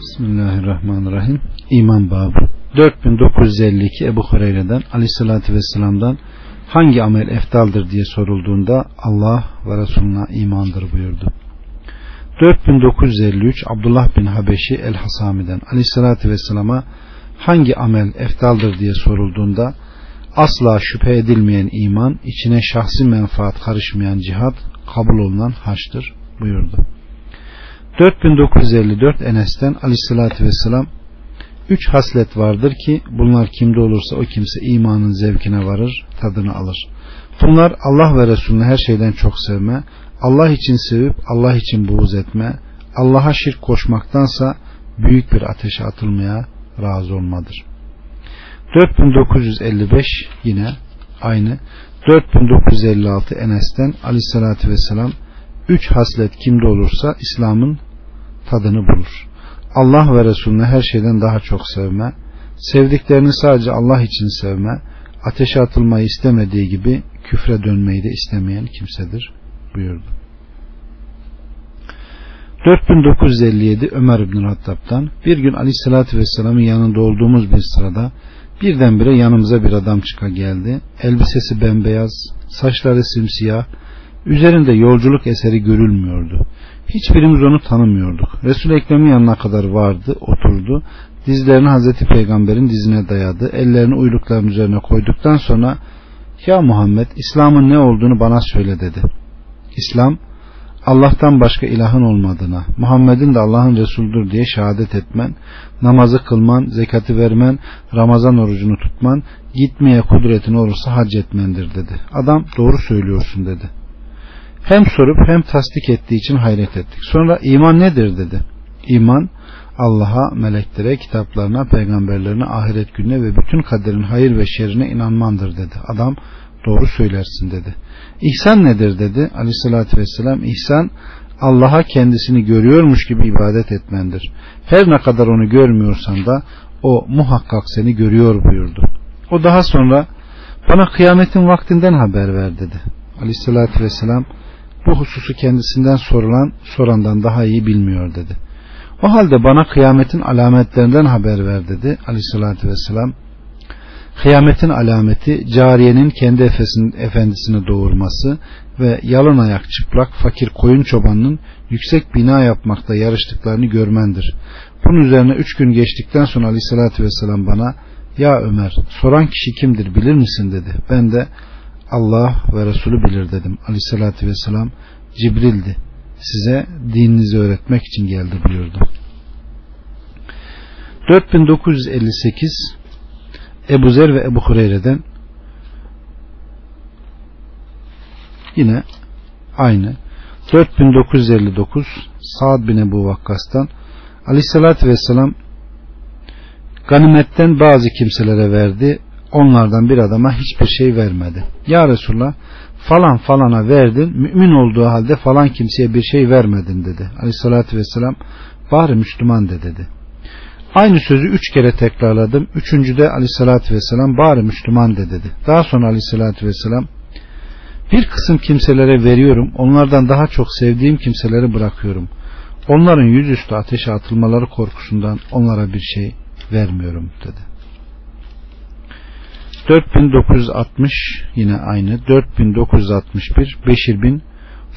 Bismillahirrahmanirrahim. İman babı. 4952 Ebu Hureyre'den Aleyhisselatü Vesselam'dan hangi amel eftaldır diye sorulduğunda Allah ve Resulüne imandır buyurdu. 4953 Abdullah bin Habeşi El-Hasami'den Aleyhisselatü Vesselam'a hangi amel eftaldır diye sorulduğunda asla şüphe edilmeyen iman, içine şahsi menfaat karışmayan cihat, kabul olunan haçtır buyurdu. 4954 Enes'ten aleyhissalatü vesselam Üç haslet vardır ki bunlar kimde olursa o kimse imanın zevkine varır, tadını alır. Bunlar Allah ve Resulüne her şeyden çok sevme, Allah için sevip Allah için buğz etme, Allah'a şirk koşmaktansa büyük bir ateşe atılmaya razı olmadır. 4955 yine aynı 4956 Enes'ten aleyhissalatü vesselam üç haslet kimde olursa İslam'ın tadını bulur. Allah ve Resulüne her şeyden daha çok sevme, sevdiklerini sadece Allah için sevme, ateşe atılmayı istemediği gibi küfre dönmeyi de istemeyen kimsedir buyurdu. 4957 Ömer bin Hattab'dan bir gün Aleyhisselatü Vesselam'ın yanında olduğumuz bir sırada birdenbire yanımıza bir adam çıka geldi. Elbisesi bembeyaz, saçları simsiyah, üzerinde yolculuk eseri görülmüyordu. Hiçbirimiz onu tanımıyorduk. Resul Ekrem'in yanına kadar vardı, oturdu. Dizlerini Hazreti Peygamber'in dizine dayadı. Ellerini uylukların üzerine koyduktan sonra Ya Muhammed İslam'ın ne olduğunu bana söyle dedi. İslam Allah'tan başka ilahın olmadığına, Muhammed'in de Allah'ın Resulüdür diye şehadet etmen, namazı kılman, zekatı vermen, Ramazan orucunu tutman, gitmeye kudretin olursa hac etmendir dedi. Adam doğru söylüyorsun dedi. Hem sorup hem tasdik ettiği için hayret ettik. Sonra iman nedir dedi. İman Allah'a, meleklere, kitaplarına, peygamberlerine, ahiret gününe ve bütün kaderin hayır ve şerrine inanmandır dedi. Adam doğru söylersin dedi. İhsan nedir dedi. Aleyhissalatü vesselam İhsan Allah'a kendisini görüyormuş gibi ibadet etmendir. Her ne kadar onu görmüyorsan da o muhakkak seni görüyor buyurdu. O daha sonra bana kıyametin vaktinden haber ver dedi. Aleyhissalatü vesselam bu hususu kendisinden sorulan sorandan daha iyi bilmiyor dedi. O halde bana kıyametin alametlerinden haber ver dedi aleyhissalatü vesselam. Kıyametin alameti cariyenin kendi efendisini doğurması ve yalın ayak çıplak fakir koyun çobanının yüksek bina yapmakta yarıştıklarını görmendir. Bunun üzerine üç gün geçtikten sonra aleyhissalatü vesselam bana ya Ömer soran kişi kimdir bilir misin dedi. Ben de Allah ve Resulü bilir dedim. Aleyhissalatü vesselam Cibril'di. Size dininizi öğretmek için geldi buyurdu. 4958 Ebu Zer ve Ebu Hureyre'den yine aynı 4959 Sa'd bin Ebu Vakkas'tan Aleyhissalatü Vesselam ganimetten bazı kimselere verdi onlardan bir adama hiçbir şey vermedi. Ya Resulallah falan falana verdin mümin olduğu halde falan kimseye bir şey vermedin dedi. Aleyhissalatü vesselam bari Müslüman de dedi. Aynı sözü üç kere tekrarladım. Üçüncüde aleyhissalatü vesselam bari Müslüman de dedi. Daha sonra aleyhissalatü vesselam bir kısım kimselere veriyorum. Onlardan daha çok sevdiğim kimseleri bırakıyorum. Onların yüzüstü ateşe atılmaları korkusundan onlara bir şey vermiyorum dedi. 4960 yine aynı 4961 Beşir bin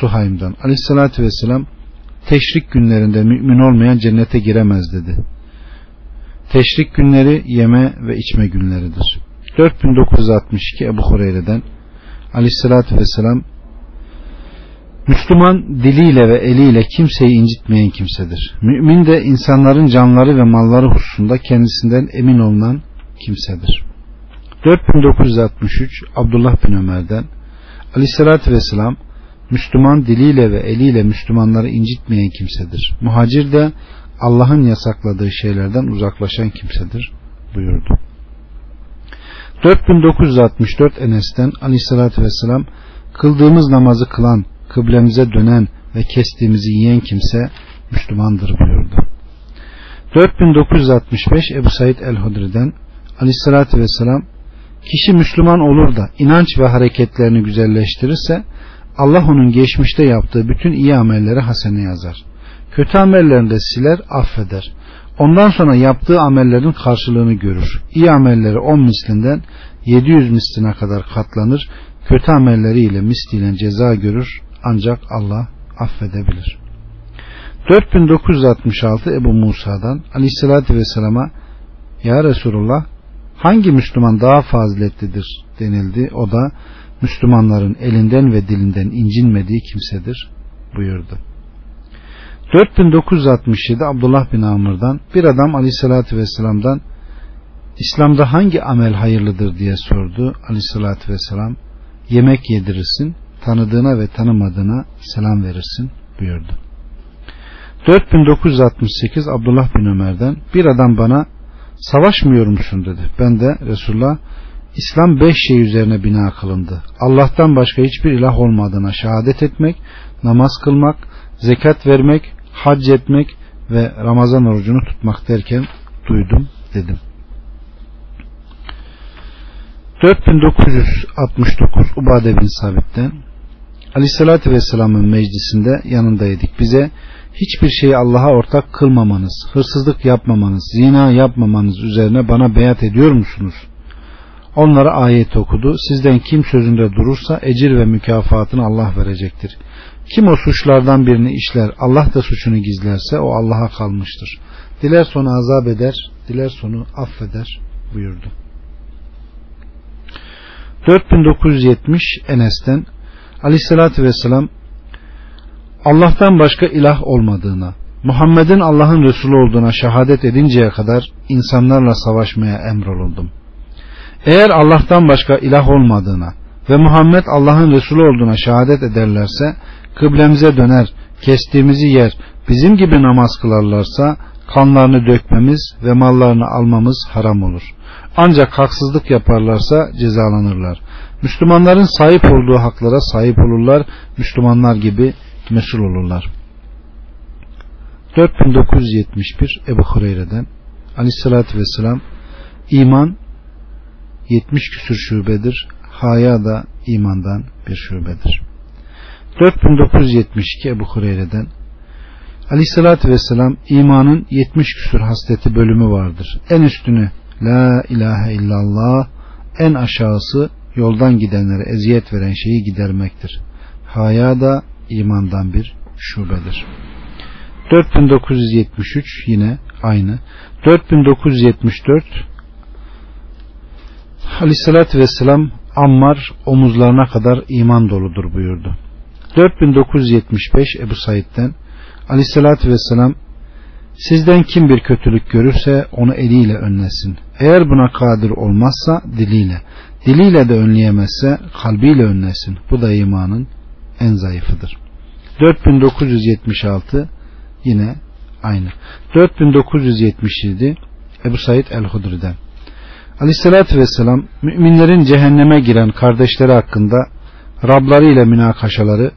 Suhaym'dan aleyhissalatü vesselam teşrik günlerinde mümin olmayan cennete giremez dedi. Teşrik günleri yeme ve içme günleridir. 4962 Ebu Hureyre'den aleyhissalatü vesselam Müslüman diliyle ve eliyle kimseyi incitmeyen kimsedir. Mümin de insanların canları ve malları hususunda kendisinden emin olunan kimsedir. 4963 Abdullah bin Ömer'den Aleyhisselatü Vesselam Müslüman diliyle ve eliyle Müslümanları incitmeyen kimsedir. Muhacir de Allah'ın yasakladığı şeylerden uzaklaşan kimsedir buyurdu. 4964 Enes'ten Aleyhisselatü Vesselam kıldığımız namazı kılan, kıblemize dönen ve kestiğimizi yiyen kimse Müslümandır buyurdu. 4965 Ebu Said el-Hudri'den Aleyhisselatü Vesselam Kişi Müslüman olur da inanç ve hareketlerini güzelleştirirse Allah onun geçmişte yaptığı bütün iyi amelleri hasene yazar. Kötü amellerini de siler, affeder. Ondan sonra yaptığı amellerin karşılığını görür. İyi amelleri 10 mislinden 700 misline kadar katlanır. Kötü amelleriyle misliyle ceza görür. Ancak Allah affedebilir. 4966 Ebu Musa'dan Aleyhisselatü Vesselam'a Ya Resulullah hangi Müslüman daha faziletlidir denildi. O da Müslümanların elinden ve dilinden incinmediği kimsedir buyurdu. 4967 Abdullah bin Amr'dan bir adam aleyhissalatü vesselam'dan İslam'da hangi amel hayırlıdır diye sordu. Aleyhissalatü vesselam yemek yedirirsin, tanıdığına ve tanımadığına selam verirsin buyurdu. 4968 Abdullah bin Ömer'den bir adam bana savaşmıyor musun dedi. Ben de Resulullah İslam beş şey üzerine bina kılındı. Allah'tan başka hiçbir ilah olmadığına şehadet etmek, namaz kılmak, zekat vermek, hac etmek ve Ramazan orucunu tutmak derken duydum dedim. 4969 Ubade bin Sabit'ten Aleyhisselatü Vesselam'ın meclisinde yanındaydık. Bize hiçbir şeyi Allah'a ortak kılmamanız, hırsızlık yapmamanız, zina yapmamanız üzerine bana beyat ediyor musunuz? Onlara ayet okudu. Sizden kim sözünde durursa ecir ve mükafatını Allah verecektir. Kim o suçlardan birini işler, Allah da suçunu gizlerse o Allah'a kalmıştır. Diler sonu azap eder, diler sonu affeder buyurdu. 4970 Enes'ten Aleyhisselatü Vesselam Allah'tan başka ilah olmadığına, Muhammed'in Allah'ın Resulü olduğuna şehadet edinceye kadar insanlarla savaşmaya emrolundum. Eğer Allah'tan başka ilah olmadığına ve Muhammed Allah'ın Resulü olduğuna şehadet ederlerse kıblemize döner, kestiğimizi yer, bizim gibi namaz kılarlarsa kanlarını dökmemiz ve mallarını almamız haram olur. Ancak haksızlık yaparlarsa cezalanırlar. Müslümanların sahip olduğu haklara sahip olurlar. Müslümanlar gibi mesul olurlar. 4971 Ebu Hureyre'den Aleyhisselatü Vesselam iman 70 küsür şubedir. Haya da imandan bir şubedir. 4972 Ebu Hureyre'den Aleyhissalatü Vesselam imanın 70 küsur hasleti bölümü vardır. En üstünü La ilahe illallah en aşağısı yoldan gidenlere eziyet veren şeyi gidermektir. Haya da imandan bir şubedir. 4973 yine aynı. 4974 Aleyhissalatü Vesselam Ammar omuzlarına kadar iman doludur buyurdu. 4975 Ebu Said'den Aleyhissalatü Vesselam Sizden kim bir kötülük görürse onu eliyle önlesin. Eğer buna kadir olmazsa diliyle, diliyle de önleyemezse kalbiyle önlesin. Bu da imanın en zayıfıdır. 4976 yine aynı. 4977 Ebu Said el-Hudri'den. Aleyhissalatü vesselam müminlerin cehenneme giren kardeşleri hakkında Rabları ile münakaşaları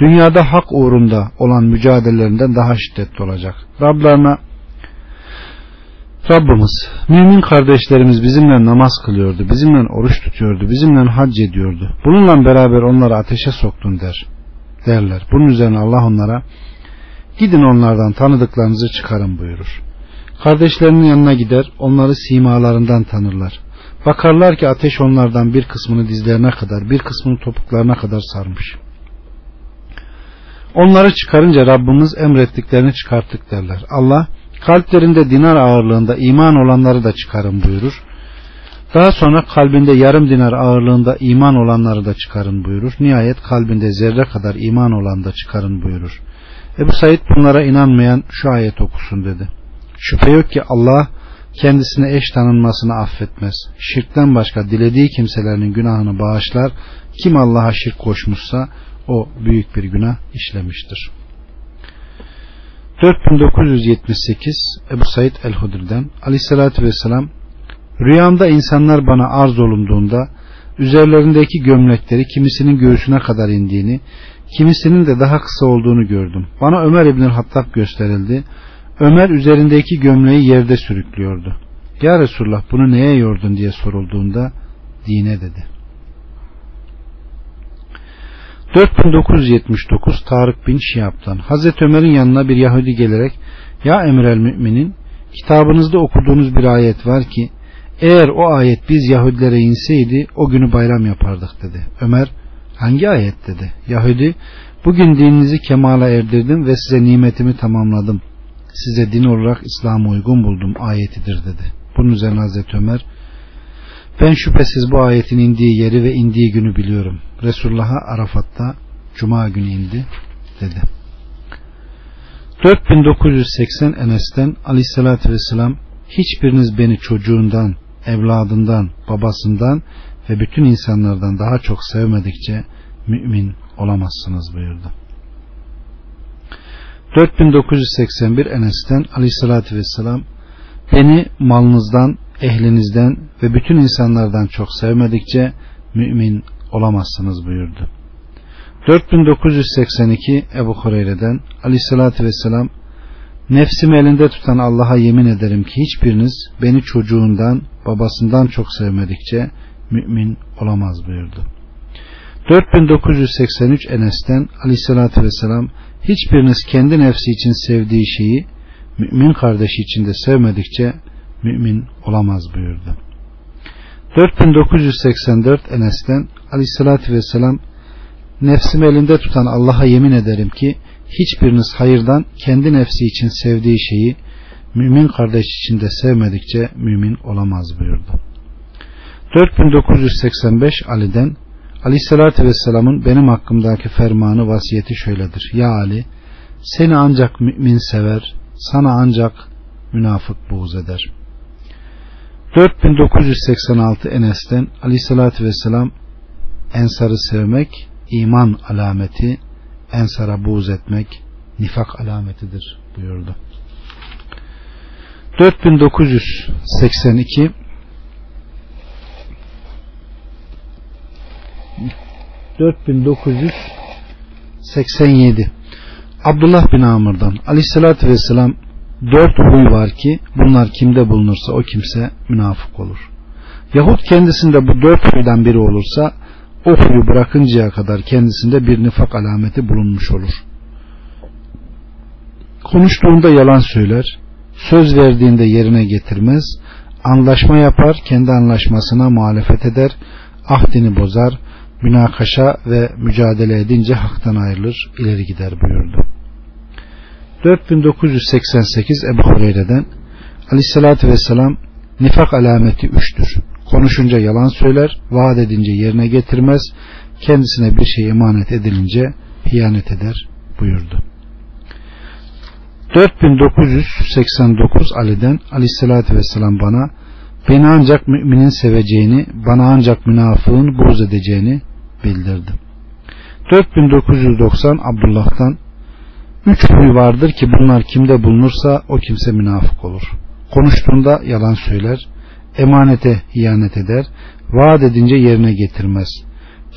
dünyada hak uğrunda olan mücadelelerinden daha şiddetli olacak. Rablarına Rabbimiz mümin kardeşlerimiz bizimle namaz kılıyordu, bizimle oruç tutuyordu, bizimle hac ediyordu. Bununla beraber onları ateşe soktun der. Derler. Bunun üzerine Allah onlara gidin onlardan tanıdıklarınızı çıkarın buyurur. Kardeşlerinin yanına gider, onları simalarından tanırlar. Bakarlar ki ateş onlardan bir kısmını dizlerine kadar, bir kısmını topuklarına kadar sarmış. Onları çıkarınca Rabbimiz emrettiklerini çıkarttık derler. Allah kalplerinde dinar ağırlığında iman olanları da çıkarın buyurur. Daha sonra kalbinde yarım dinar ağırlığında iman olanları da çıkarın buyurur. Nihayet kalbinde zerre kadar iman olan da çıkarın buyurur. Ebu Said bunlara inanmayan şu ayet okusun dedi. Şüphe yok ki Allah kendisine eş tanınmasını affetmez. Şirkten başka dilediği kimselerinin günahını bağışlar. Kim Allah'a şirk koşmuşsa o büyük bir günah işlemiştir. 4978 Ebu Said el-Hudri'den Aleyhisselatü Vesselam Rüyamda insanlar bana arz olunduğunda üzerlerindeki gömlekleri kimisinin göğsüne kadar indiğini, kimisinin de daha kısa olduğunu gördüm. Bana Ömer İbn Hattab gösterildi. Ömer üzerindeki gömleği yerde sürüklüyordu. Ya Resulullah bunu neye yordun diye sorulduğunda dine dedi. 4979 Tarık bin Şihab'dan Hazreti Ömer'in yanına bir Yahudi gelerek Ya emir el müminin kitabınızda okuduğunuz bir ayet var ki eğer o ayet biz Yahudilere inseydi o günü bayram yapardık dedi. Ömer hangi ayet dedi. Yahudi bugün dininizi kemala erdirdim ve size nimetimi tamamladım. Size din olarak İslam'a uygun buldum ayetidir dedi. Bunun üzerine Hazreti Ömer ben şüphesiz bu ayetin indiği yeri ve indiği günü biliyorum. Resulullah'a Arafat'ta Cuma günü indi dedi. 4980 Enes'ten Aleyhisselatü Vesselam hiçbiriniz beni çocuğundan, evladından, babasından ve bütün insanlardan daha çok sevmedikçe mümin olamazsınız buyurdu. 4981 Enes'ten Aleyhisselatü Vesselam beni malınızdan, ehlinizden ve bütün insanlardan çok sevmedikçe mümin olamazsınız buyurdu. 4982 Ebu Hureyre'den Aleyhisselatü Vesselam Nefsimi elinde tutan Allah'a yemin ederim ki hiçbiriniz beni çocuğundan, babasından çok sevmedikçe mümin olamaz buyurdu. 4983 Enes'ten Aleyhisselatü Vesselam hiçbiriniz kendi nefsi için sevdiği şeyi mümin kardeşi için de sevmedikçe mümin olamaz buyurdu. 4984 Enes'ten Aleyhisselatü Vesselam nefsimi elinde tutan Allah'a yemin ederim ki hiçbiriniz hayırdan kendi nefsi için sevdiği şeyi mümin kardeş için de sevmedikçe mümin olamaz buyurdu. 4985 Ali'den Aleyhisselatü Vesselam'ın benim hakkımdaki fermanı vasiyeti şöyledir. Ya Ali seni ancak mümin sever, sana ancak münafık buğz eder. 4986 Enes'ten Aleyhisselatü Vesselam Ensar'ı sevmek iman alameti, ensara buğz etmek nifak alametidir buyurdu. 4982 4987 Abdullah bin Amr'dan Aleyhisselatü Vesselam dört huy var ki bunlar kimde bulunursa o kimse münafık olur. Yahut kendisinde bu dört huydan biri olursa o huyu bırakıncaya kadar kendisinde bir nifak alameti bulunmuş olur. Konuştuğunda yalan söyler, söz verdiğinde yerine getirmez, anlaşma yapar, kendi anlaşmasına muhalefet eder, ahdini bozar, münakaşa ve mücadele edince haktan ayrılır, ileri gider buyurdu. 4988 Ebu Hureyre'den Aleyhisselatü Vesselam nifak alameti üçtür. Konuşunca yalan söyler, vaat edince yerine getirmez, kendisine bir şey emanet edilince hiyanet eder buyurdu. 4989 Ali'den Aleyhisselatü Vesselam bana beni ancak müminin seveceğini, bana ancak münafığın buğz edeceğini bildirdi. 4990 Abdullah'tan Üç huy vardır ki bunlar kimde bulunursa o kimse münafık olur. Konuştuğunda yalan söyler, emanete ihanet eder, vaat edince yerine getirmez.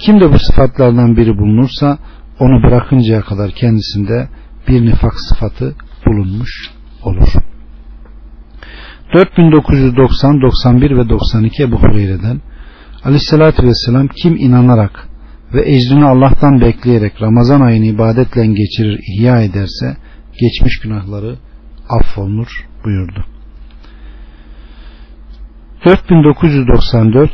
Kimde bu sıfatlardan biri bulunursa onu bırakıncaya kadar kendisinde bir nifak sıfatı bulunmuş olur. 4990, 91 ve 92 Ebu Hureyre'den Aleyhisselatü Vesselam kim inanarak ve ecrini Allah'tan bekleyerek Ramazan ayını ibadetle geçirir, ihya ederse geçmiş günahları affolunur buyurdu. 4994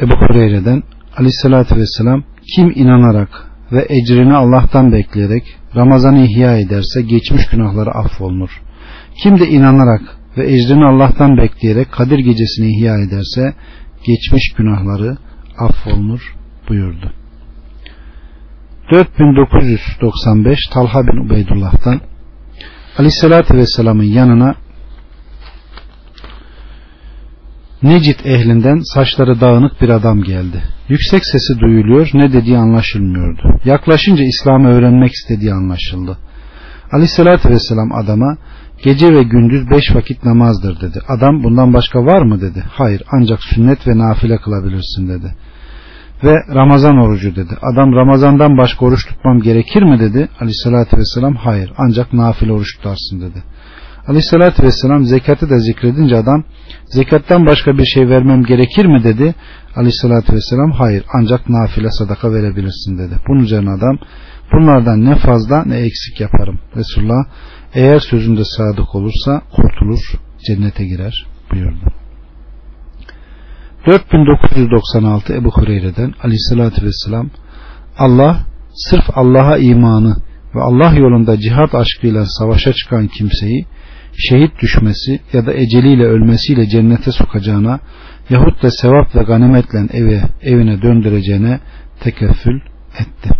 Ebu Hureyre'den Aleyhisselatü Vesselam kim inanarak ve ecrini Allah'tan bekleyerek Ramazan'ı ihya ederse geçmiş günahları affolunur. Kim de inanarak ve ecrini Allah'tan bekleyerek Kadir gecesini ihya ederse geçmiş günahları affolunur buyurdu. 4995 Talha bin Ubeydullah'tan Aleyhisselatü Vesselam'ın yanına Necit ehlinden saçları dağınık bir adam geldi. Yüksek sesi duyuluyor, ne dediği anlaşılmıyordu. Yaklaşınca İslam'ı öğrenmek istediği anlaşıldı. Aleyhissalatü vesselam adama gece ve gündüz beş vakit namazdır dedi. Adam bundan başka var mı dedi. Hayır ancak sünnet ve nafile kılabilirsin dedi. Ve Ramazan orucu dedi. Adam Ramazandan başka oruç tutmam gerekir mi dedi. Aleyhissalatü vesselam hayır ancak nafile oruç tutarsın dedi. Aleyhissalatü vesselam zekatı da zikredince adam zekattan başka bir şey vermem gerekir mi dedi. Aleyhissalatü vesselam hayır ancak nafile sadaka verebilirsin dedi. Bunun üzerine adam bunlardan ne fazla ne eksik yaparım. Resulullah eğer sözünde sadık olursa kurtulur cennete girer buyurdu. 4996 Ebu Hureyre'den aleyhissalatü vesselam Allah sırf Allah'a imanı ve Allah yolunda cihat aşkıyla savaşa çıkan kimseyi şehit düşmesi ya da eceliyle ölmesiyle cennete sokacağına yahut da sevap ve ganimetle eve, evine döndüreceğine tekeffül etti.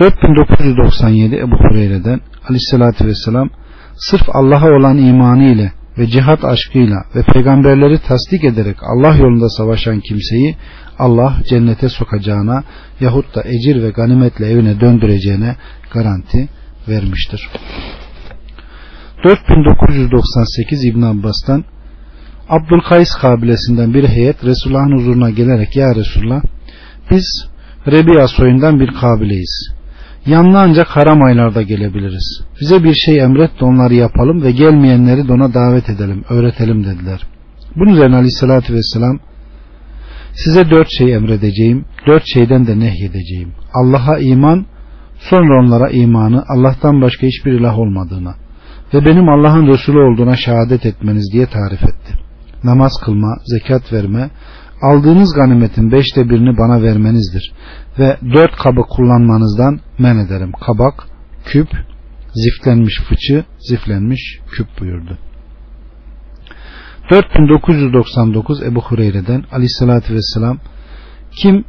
4997 Ebu Hureyre'den aleyhissalatü vesselam sırf Allah'a olan imanı ile ve cihat aşkıyla ve peygamberleri tasdik ederek Allah yolunda savaşan kimseyi Allah cennete sokacağına yahut da ecir ve ganimetle evine döndüreceğine garanti vermiştir. 4998 İbn Abbas'tan Abdülkays kabilesinden bir heyet Resulullah'ın huzuruna gelerek Ya Resulullah biz Rebiya soyundan bir kabileyiz. Yanına ancak haram aylarda gelebiliriz. Bize bir şey emret de onları yapalım ve gelmeyenleri de ona davet edelim, öğretelim dediler. Bunun üzerine aleyhissalatü vesselam size dört şey emredeceğim, dört şeyden de nehyedeceğim. Allah'a iman, sonra onlara imanı, Allah'tan başka hiçbir ilah olmadığına ve benim Allah'ın Resulü olduğuna şehadet etmeniz diye tarif etti. Namaz kılma, zekat verme, aldığınız ganimetin beşte birini bana vermenizdir ve dört kabı kullanmanızdan men ederim. Kabak, küp, ziflenmiş fıçı, ziflenmiş küp buyurdu. 4999 Ebu Hureyre'den aleyhissalatü vesselam kim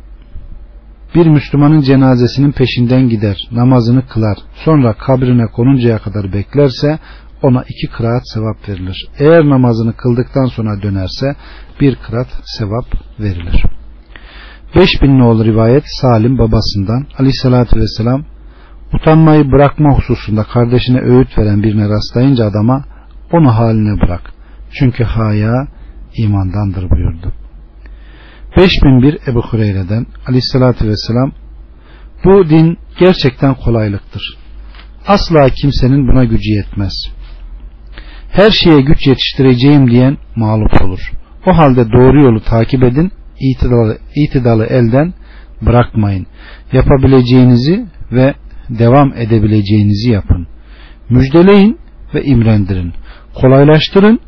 bir Müslümanın cenazesinin peşinden gider, namazını kılar, sonra kabrine konuncaya kadar beklerse ona iki kıraat sevap verilir. Eğer namazını kıldıktan sonra dönerse bir kıraat sevap verilir. 5000 nolu rivayet Salim babasından aleyhissalatü vesselam utanmayı bırakma hususunda kardeşine öğüt veren birine rastlayınca adama onu haline bırak. Çünkü haya imandandır buyurdu. 5001 Ebu Hureyre'den aleyhissalatü vesselam bu din gerçekten kolaylıktır. Asla kimsenin buna gücü yetmez. Her şeye güç yetiştireceğim diyen mağlup olur. O halde doğru yolu takip edin, itidalı, itidalı elden bırakmayın. Yapabileceğinizi ve devam edebileceğinizi yapın. Müjdeleyin ve imrendirin. Kolaylaştırın,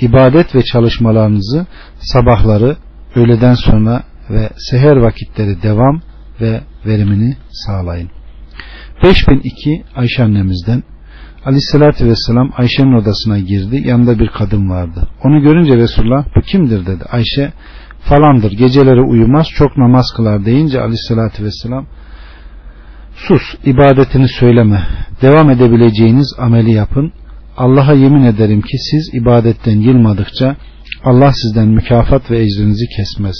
ibadet ve çalışmalarınızı sabahları, öğleden sonra ve seher vakitleri devam ve verimini sağlayın. 5002 Ayşe annemizden Aleyhissalatü Vesselam Ayşe'nin odasına girdi. Yanında bir kadın vardı. Onu görünce Resulullah bu kimdir dedi. Ayşe falandır. Geceleri uyumaz, çok namaz kılar deyince Aleyhissalatü Vesselam sus, ibadetini söyleme. Devam edebileceğiniz ameli yapın. Allah'a yemin ederim ki siz ibadetten yılmadıkça Allah sizden mükafat ve ecrinizi kesmez.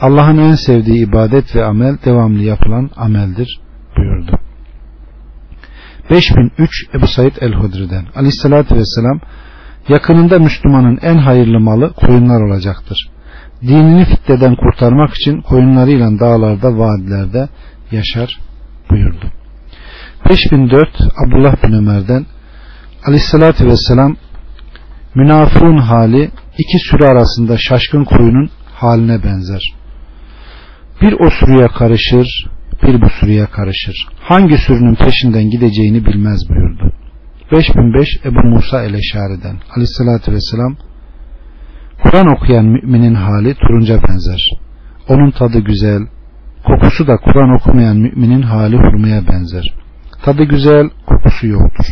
Allah'ın en sevdiği ibadet ve amel devamlı yapılan ameldir buyurdu. 5003 Ebu Said el-Hudri'den Aleyhisselatü Vesselam yakınında Müslümanın en hayırlı malı koyunlar olacaktır. Dinini fitneden kurtarmak için koyunlarıyla dağlarda, vadilerde yaşar buyurdu. 5004 Abdullah bin Ömer'den Aleyhisselatü Vesselam münafığın hali iki sürü arasında şaşkın koyunun haline benzer. Bir o sürüye karışır, bir bu sürüye karışır. Hangi sürünün peşinden gideceğini bilmez buyurdu. 5005 Ebu Musa el-Eşari'den aleyhissalatü vesselam Kur'an okuyan müminin hali turunca benzer. Onun tadı güzel, kokusu da Kur'an okumayan müminin hali hurmaya benzer. Tadı güzel, kokusu yoktur.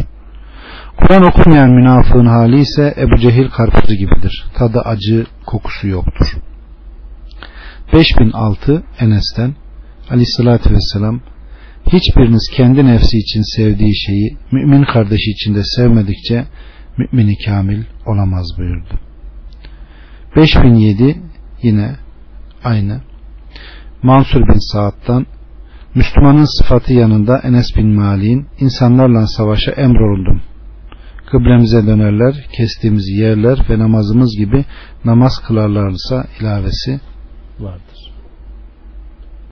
Kur'an okumayan münafığın hali ise Ebu Cehil karpuzu gibidir. Tadı acı, kokusu yoktur. 5006 Enes'ten Aleyhissalatü Vesselam hiçbiriniz kendi nefsi için sevdiği şeyi mümin kardeşi için de sevmedikçe mümini kamil olamaz buyurdu. 5007 yine aynı. Mansur bin Saad'dan Müslümanın sıfatı yanında Enes bin Malik'in insanlarla savaşa emrolundum kıblemize dönerler, kestiğimizi yerler ve namazımız gibi namaz kılarlarsa ilavesi vardır.